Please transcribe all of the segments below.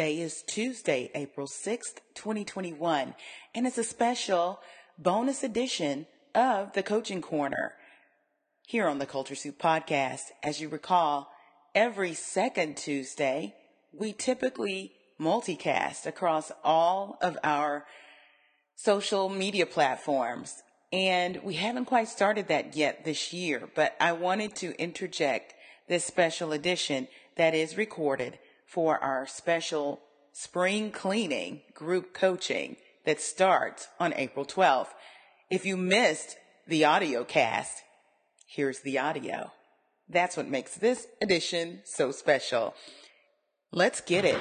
Today is Tuesday, April 6th, 2021, and it's a special bonus edition of the Coaching Corner here on the Culture Soup podcast. As you recall, every second Tuesday, we typically multicast across all of our social media platforms. And we haven't quite started that yet this year, but I wanted to interject this special edition that is recorded for our special spring cleaning group coaching that starts on April 12th. If you missed the audio cast, here's the audio. That's what makes this edition so special. Let's get it.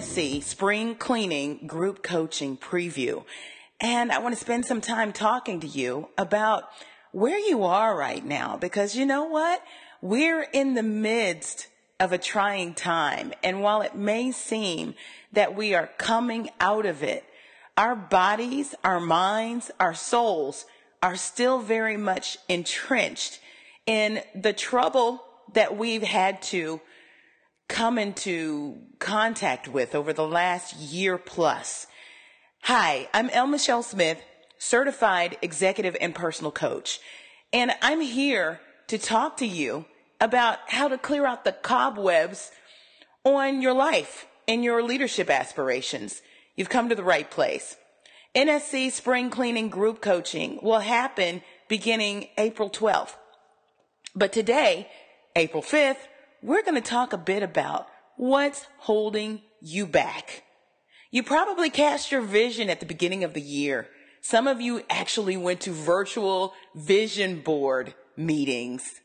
Spring Cleaning Group Coaching Preview. And I want to spend some time talking to you about where you are right now because you know what? We're in the midst of a trying time. And while it may seem that we are coming out of it, our bodies, our minds, our souls are still very much entrenched in the trouble that we've had to come into contact with over the last year plus. Hi, I'm El Michelle Smith, certified executive and personal coach, and I'm here to talk to you about how to clear out the cobwebs on your life and your leadership aspirations. You've come to the right place. NSC Spring Cleaning Group Coaching will happen beginning April 12th. But today, April 5th, we're going to talk a bit about what's holding you back. You probably cast your vision at the beginning of the year. Some of you actually went to virtual vision board meetings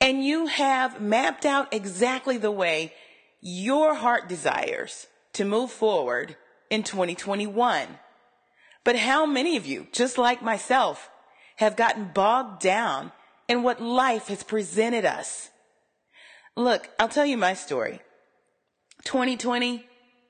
and you have mapped out exactly the way your heart desires to move forward in 2021. But how many of you, just like myself, have gotten bogged down in what life has presented us? Look, I'll tell you my story. 2020,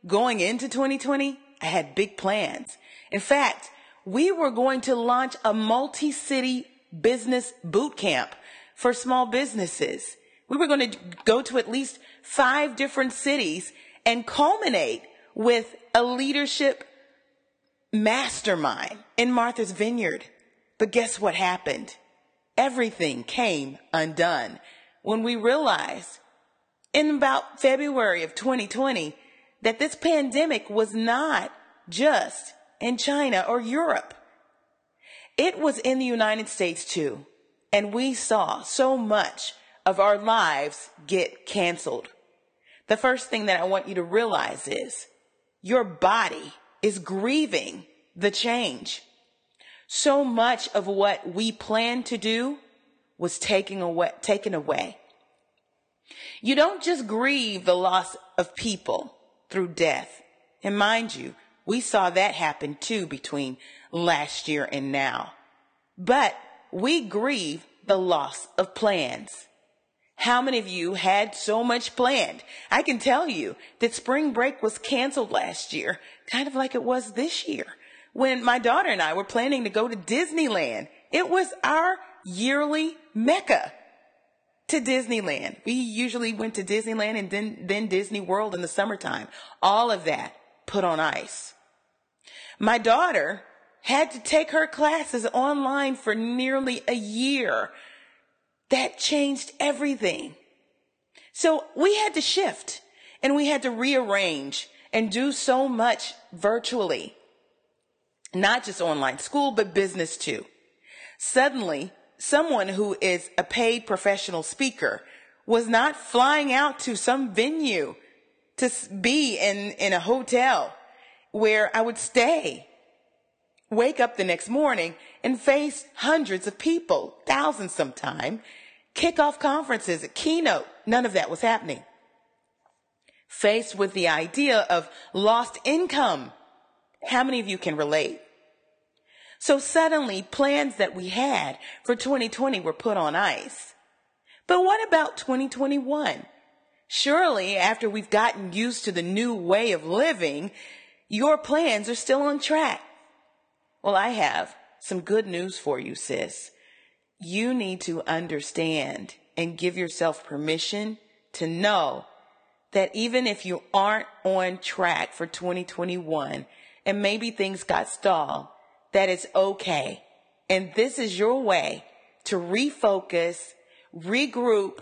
going into 2020, I had big plans. In fact, we were going to launch a multi-city business boot camp for small businesses. We were going to go to at least five different cities and culminate with a leadership mastermind in Martha's Vineyard. But guess what happened? Everything came undone when we realized in about February of 2020 that this pandemic was not just in China or Europe. It was in the United States too. And we saw so much of our lives get canceled. The first thing that I want you to realize is your body is grieving the change. So much of what we plan to do was taken away, taken away. You don't just grieve the loss of people through death. And mind you, we saw that happen too between last year and now. But we grieve the loss of plans. How many of you had so much planned? I can tell you that spring break was canceled last year, kind of like it was this year. When my daughter and I were planning to go to Disneyland, it was our yearly mecca to Disneyland. We usually went to Disneyland and then, then Disney World in the summertime. All of that put on ice. My daughter had to take her classes online for nearly a year. That changed everything. So we had to shift and we had to rearrange and do so much virtually. Not just online school, but business too. Suddenly, someone who is a paid professional speaker was not flying out to some venue to be in, in a hotel where I would stay, wake up the next morning and face hundreds of people, thousands sometime, kick off conferences, a keynote. None of that was happening. Faced with the idea of lost income. How many of you can relate? So suddenly plans that we had for 2020 were put on ice. But what about 2021? Surely after we've gotten used to the new way of living, your plans are still on track. Well, I have some good news for you, sis. You need to understand and give yourself permission to know that even if you aren't on track for 2021 and maybe things got stalled, that it's okay. And this is your way to refocus, regroup,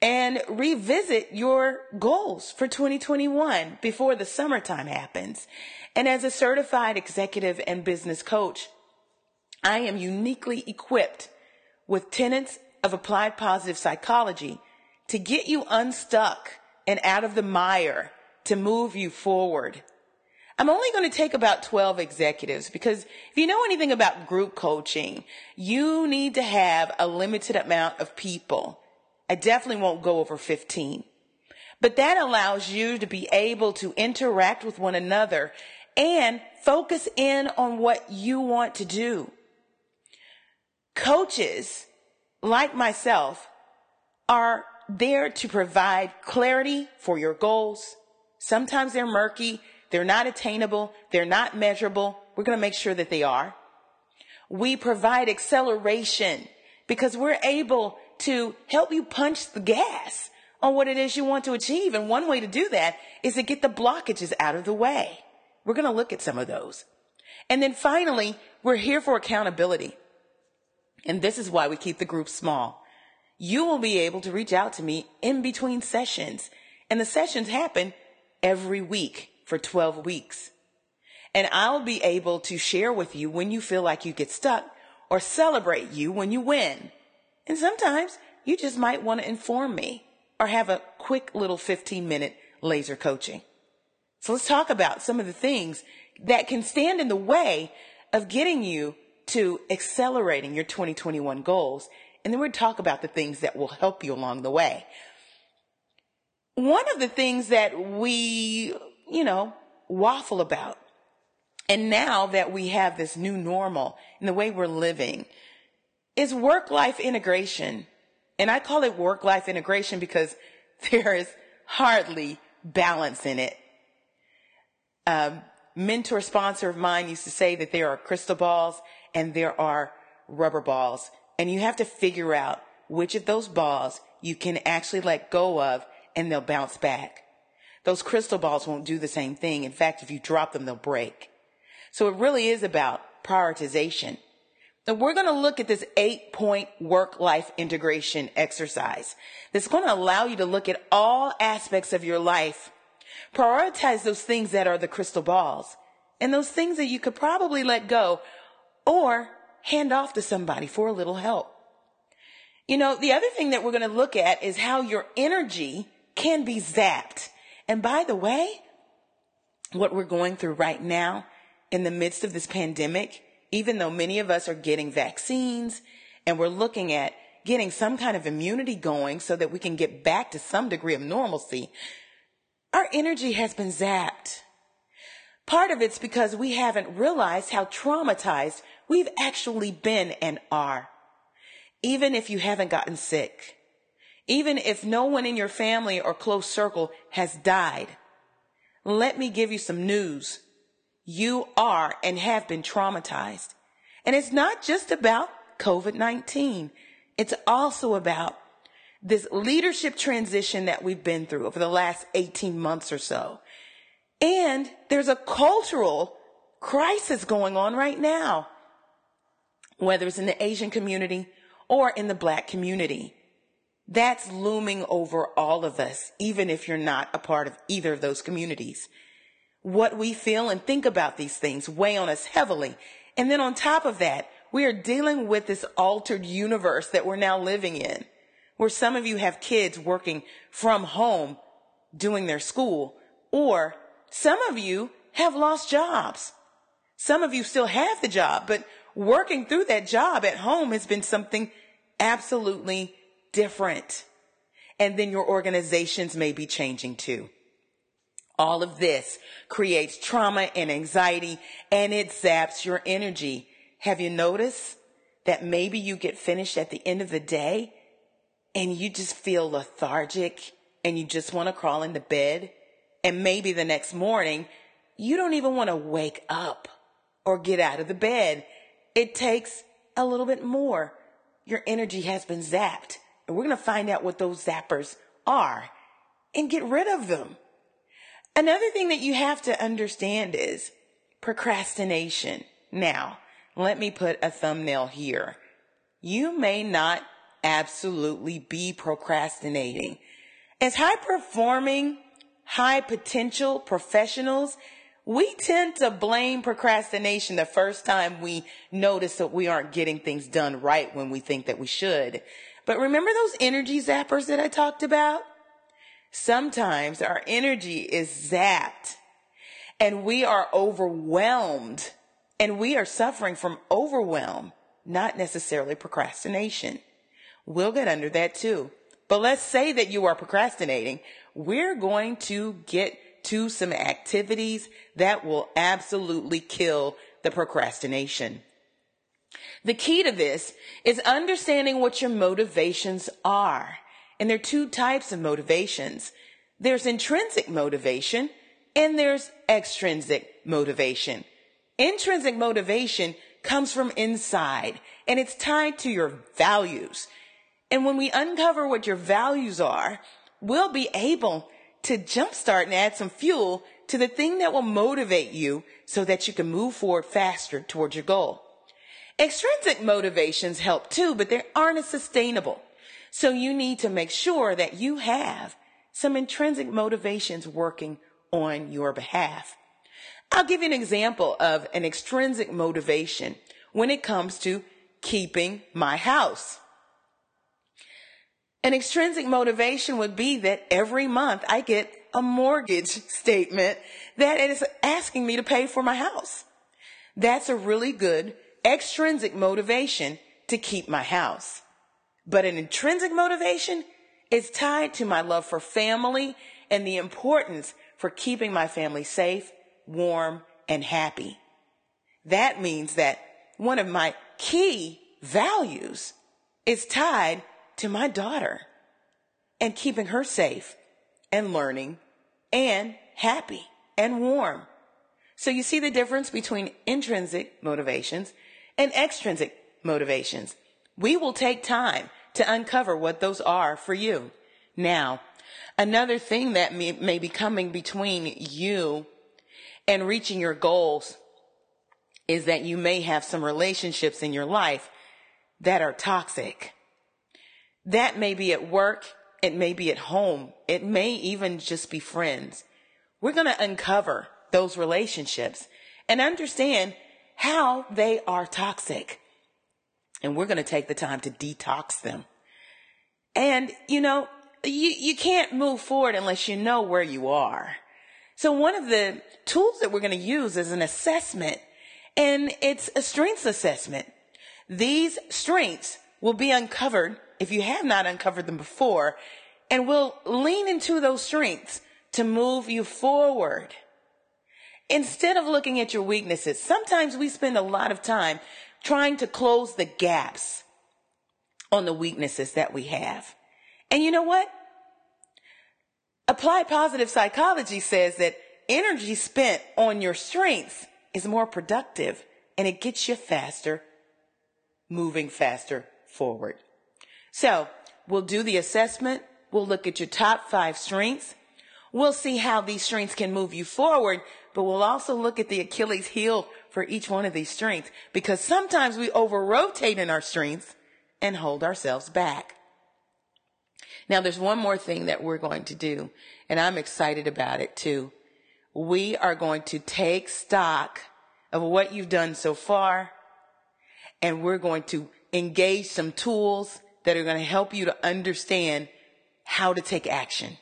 and revisit your goals for 2021 before the summertime happens. And as a certified executive and business coach, I am uniquely equipped with tenets of applied positive psychology to get you unstuck and out of the mire to move you forward. I'm only going to take about 12 executives because if you know anything about group coaching, you need to have a limited amount of people. I definitely won't go over 15. But that allows you to be able to interact with one another and focus in on what you want to do. Coaches like myself are there to provide clarity for your goals. Sometimes they're murky. They're not attainable. They're not measurable. We're going to make sure that they are. We provide acceleration because we're able to help you punch the gas on what it is you want to achieve. And one way to do that is to get the blockages out of the way. We're going to look at some of those. And then finally, we're here for accountability. And this is why we keep the group small. You will be able to reach out to me in between sessions. And the sessions happen every week for 12 weeks. And I'll be able to share with you when you feel like you get stuck or celebrate you when you win. And sometimes you just might want to inform me or have a quick little 15 minute laser coaching. So let's talk about some of the things that can stand in the way of getting you to accelerating your 2021 goals. And then we'll talk about the things that will help you along the way. One of the things that we, you know, waffle about, and now that we have this new normal in the way we're living, is work life integration. And I call it work life integration because there is hardly balance in it um, mentor sponsor of mine used to say that there are crystal balls and there are rubber balls. And you have to figure out which of those balls you can actually let go of and they'll bounce back. Those crystal balls won't do the same thing. In fact, if you drop them, they'll break. So it really is about prioritization. And we're going to look at this eight point work life integration exercise that's going to allow you to look at all aspects of your life Prioritize those things that are the crystal balls and those things that you could probably let go or hand off to somebody for a little help. You know, the other thing that we're going to look at is how your energy can be zapped. And by the way, what we're going through right now in the midst of this pandemic, even though many of us are getting vaccines and we're looking at getting some kind of immunity going so that we can get back to some degree of normalcy, our energy has been zapped. Part of it's because we haven't realized how traumatized we've actually been and are. Even if you haven't gotten sick, even if no one in your family or close circle has died, let me give you some news. You are and have been traumatized. And it's not just about COVID-19. It's also about this leadership transition that we've been through over the last 18 months or so. And there's a cultural crisis going on right now, whether it's in the Asian community or in the black community. That's looming over all of us, even if you're not a part of either of those communities. What we feel and think about these things weigh on us heavily. And then on top of that, we are dealing with this altered universe that we're now living in, where some of you have kids working from home doing their school, or some of you have lost jobs. Some of you still have the job, but working through that job at home has been something absolutely different. And then your organizations may be changing too. All of this creates trauma and anxiety and it zaps your energy. Have you noticed that maybe you get finished at the end of the day and you just feel lethargic and you just want to crawl into bed? And maybe the next morning, you don't even want to wake up or get out of the bed. It takes a little bit more. Your energy has been zapped. And we're going to find out what those zappers are and get rid of them. Another thing that you have to understand is procrastination. Now, let me put a thumbnail here. You may not absolutely be procrastinating. As high performing, high potential professionals, we tend to blame procrastination the first time we notice that we aren't getting things done right when we think that we should. But remember those energy zappers that I talked about? Sometimes our energy is zapped and we are overwhelmed and we are suffering from overwhelm, not necessarily procrastination. We'll get under that too. But let's say that you are procrastinating. We're going to get to some activities that will absolutely kill the procrastination. The key to this is understanding what your motivations are. And there are two types of motivations. There's intrinsic motivation and there's extrinsic motivation. Intrinsic motivation comes from inside and it's tied to your values. And when we uncover what your values are, we'll be able to jumpstart and add some fuel to the thing that will motivate you so that you can move forward faster towards your goal. Extrinsic motivations help too, but they aren't as sustainable. So you need to make sure that you have some intrinsic motivations working on your behalf. I'll give you an example of an extrinsic motivation when it comes to keeping my house. An extrinsic motivation would be that every month I get a mortgage statement that is asking me to pay for my house. That's a really good extrinsic motivation to keep my house. But an intrinsic motivation is tied to my love for family and the importance for keeping my family safe, warm, and happy. That means that one of my key values is tied to my daughter and keeping her safe and learning and happy and warm. So you see the difference between intrinsic motivations and extrinsic motivations. We will take time to uncover what those are for you. Now, another thing that may, may be coming between you and reaching your goals is that you may have some relationships in your life that are toxic. That may be at work. It may be at home. It may even just be friends. We're going to uncover those relationships and understand how they are toxic. And we're going to take the time to detox them. And, you know, you, you can't move forward unless you know where you are. So one of the tools that we're going to use is an assessment and it's a strengths assessment. These strengths will be uncovered if you have not uncovered them before and we'll lean into those strengths to move you forward instead of looking at your weaknesses, sometimes we spend a lot of time trying to close the gaps on the weaknesses that we have. And you know what? Applied positive psychology says that energy spent on your strengths is more productive and it gets you faster, moving faster forward. So we'll do the assessment. We'll look at your top five strengths. We'll see how these strengths can move you forward but we'll also look at the Achilles heel for each one of these strengths because sometimes we over rotate in our strengths and hold ourselves back. Now, there's one more thing that we're going to do, and I'm excited about it too. We are going to take stock of what you've done so far, and we're going to engage some tools that are going to help you to understand how to take action,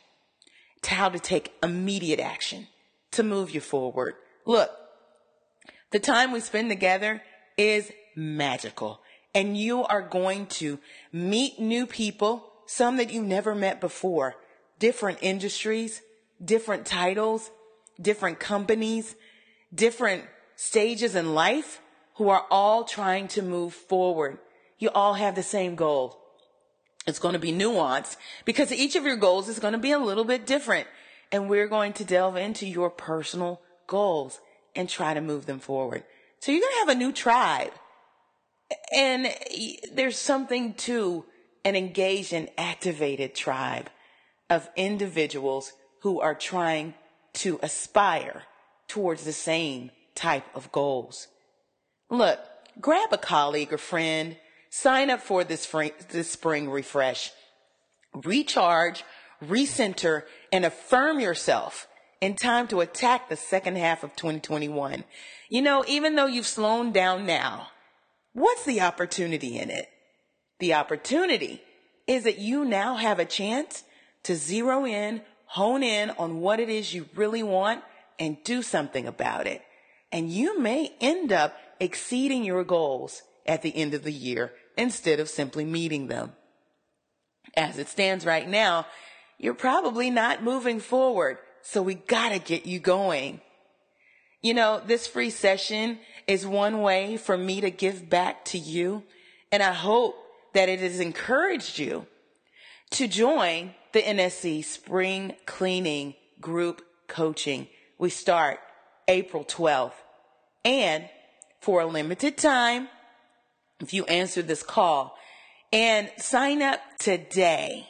to how to take immediate action to move you forward. Look, the time we spend together is magical and you are going to meet new people, some that you've never met before, different industries, different titles, different companies, different stages in life who are all trying to move forward. You all have the same goal. It's going to be nuanced because each of your goals is going to be a little bit different. And we're going to delve into your personal goals and try to move them forward. So you're going to have a new tribe. And there's something to an engaged and activated tribe of individuals who are trying to aspire towards the same type of goals. Look, grab a colleague or friend, sign up for this spring, this spring refresh, recharge, recenter, and affirm yourself in time to attack the second half of 2021. You know, even though you've slowed down now, what's the opportunity in it? The opportunity is that you now have a chance to zero in, hone in on what it is you really want and do something about it. And you may end up exceeding your goals at the end of the year instead of simply meeting them. As it stands right now, you're probably not moving forward. So we gotta get you going. You know, this free session is one way for me to give back to you. And I hope that it has encouraged you to join the NSC Spring Cleaning Group Coaching. We start April 12th. And for a limited time, if you answer this call and sign up today,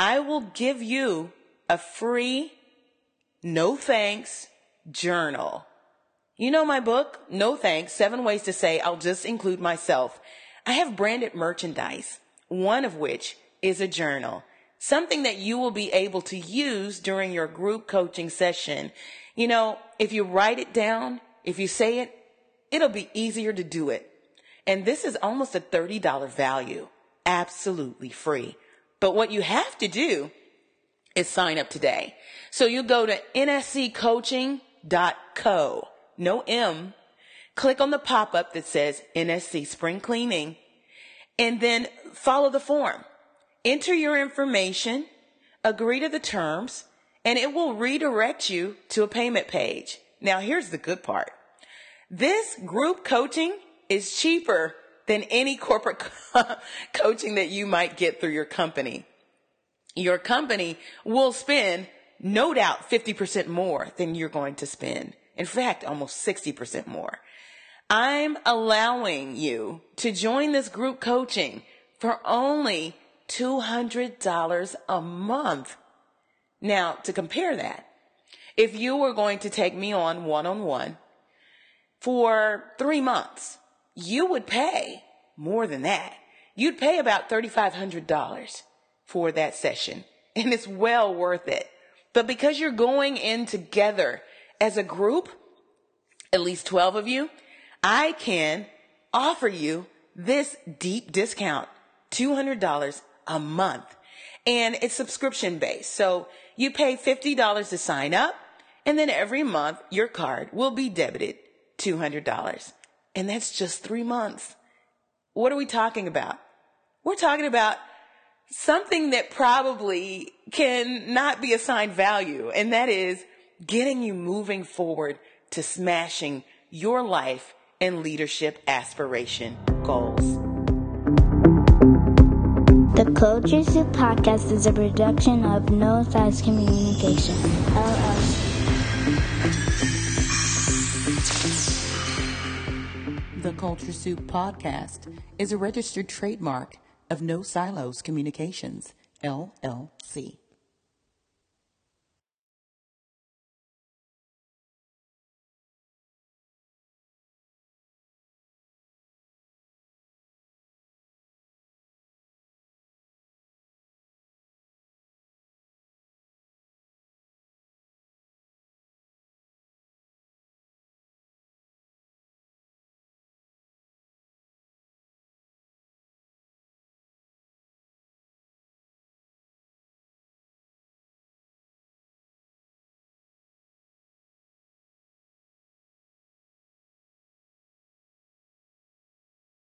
I will give you a free no thanks journal. You know my book, No Thanks, Seven Ways to Say I'll Just Include Myself. I have branded merchandise, one of which is a journal, something that you will be able to use during your group coaching session. You know, if you write it down, if you say it, it'll be easier to do it. And this is almost a $30 value, absolutely free. But what you have to do is sign up today. So you go to nsccoaching.co, no M, click on the pop up that says NSC Spring Cleaning, and then follow the form. Enter your information, agree to the terms, and it will redirect you to a payment page. Now here's the good part. This group coaching is cheaper than any corporate coaching that you might get through your company. Your company will spend no doubt 50% more than you're going to spend. In fact, almost 60% more. I'm allowing you to join this group coaching for only $200 a month. Now, to compare that, if you were going to take me on one on one for three months, you would pay more than that. You'd pay about $3,500 for that session and it's well worth it. But because you're going in together as a group, at least 12 of you, I can offer you this deep discount, $200 a month. And it's subscription based. So you pay $50 to sign up and then every month your card will be debited $200. And that's just three months. What are we talking about? We're talking about something that probably can not be assigned value, and that is getting you moving forward to smashing your life and leadership aspiration goals. The Culture Soup Podcast is a production of No Silos Communication, The Culture Soup Podcast is a registered trademark of No Silos Communications, LLC.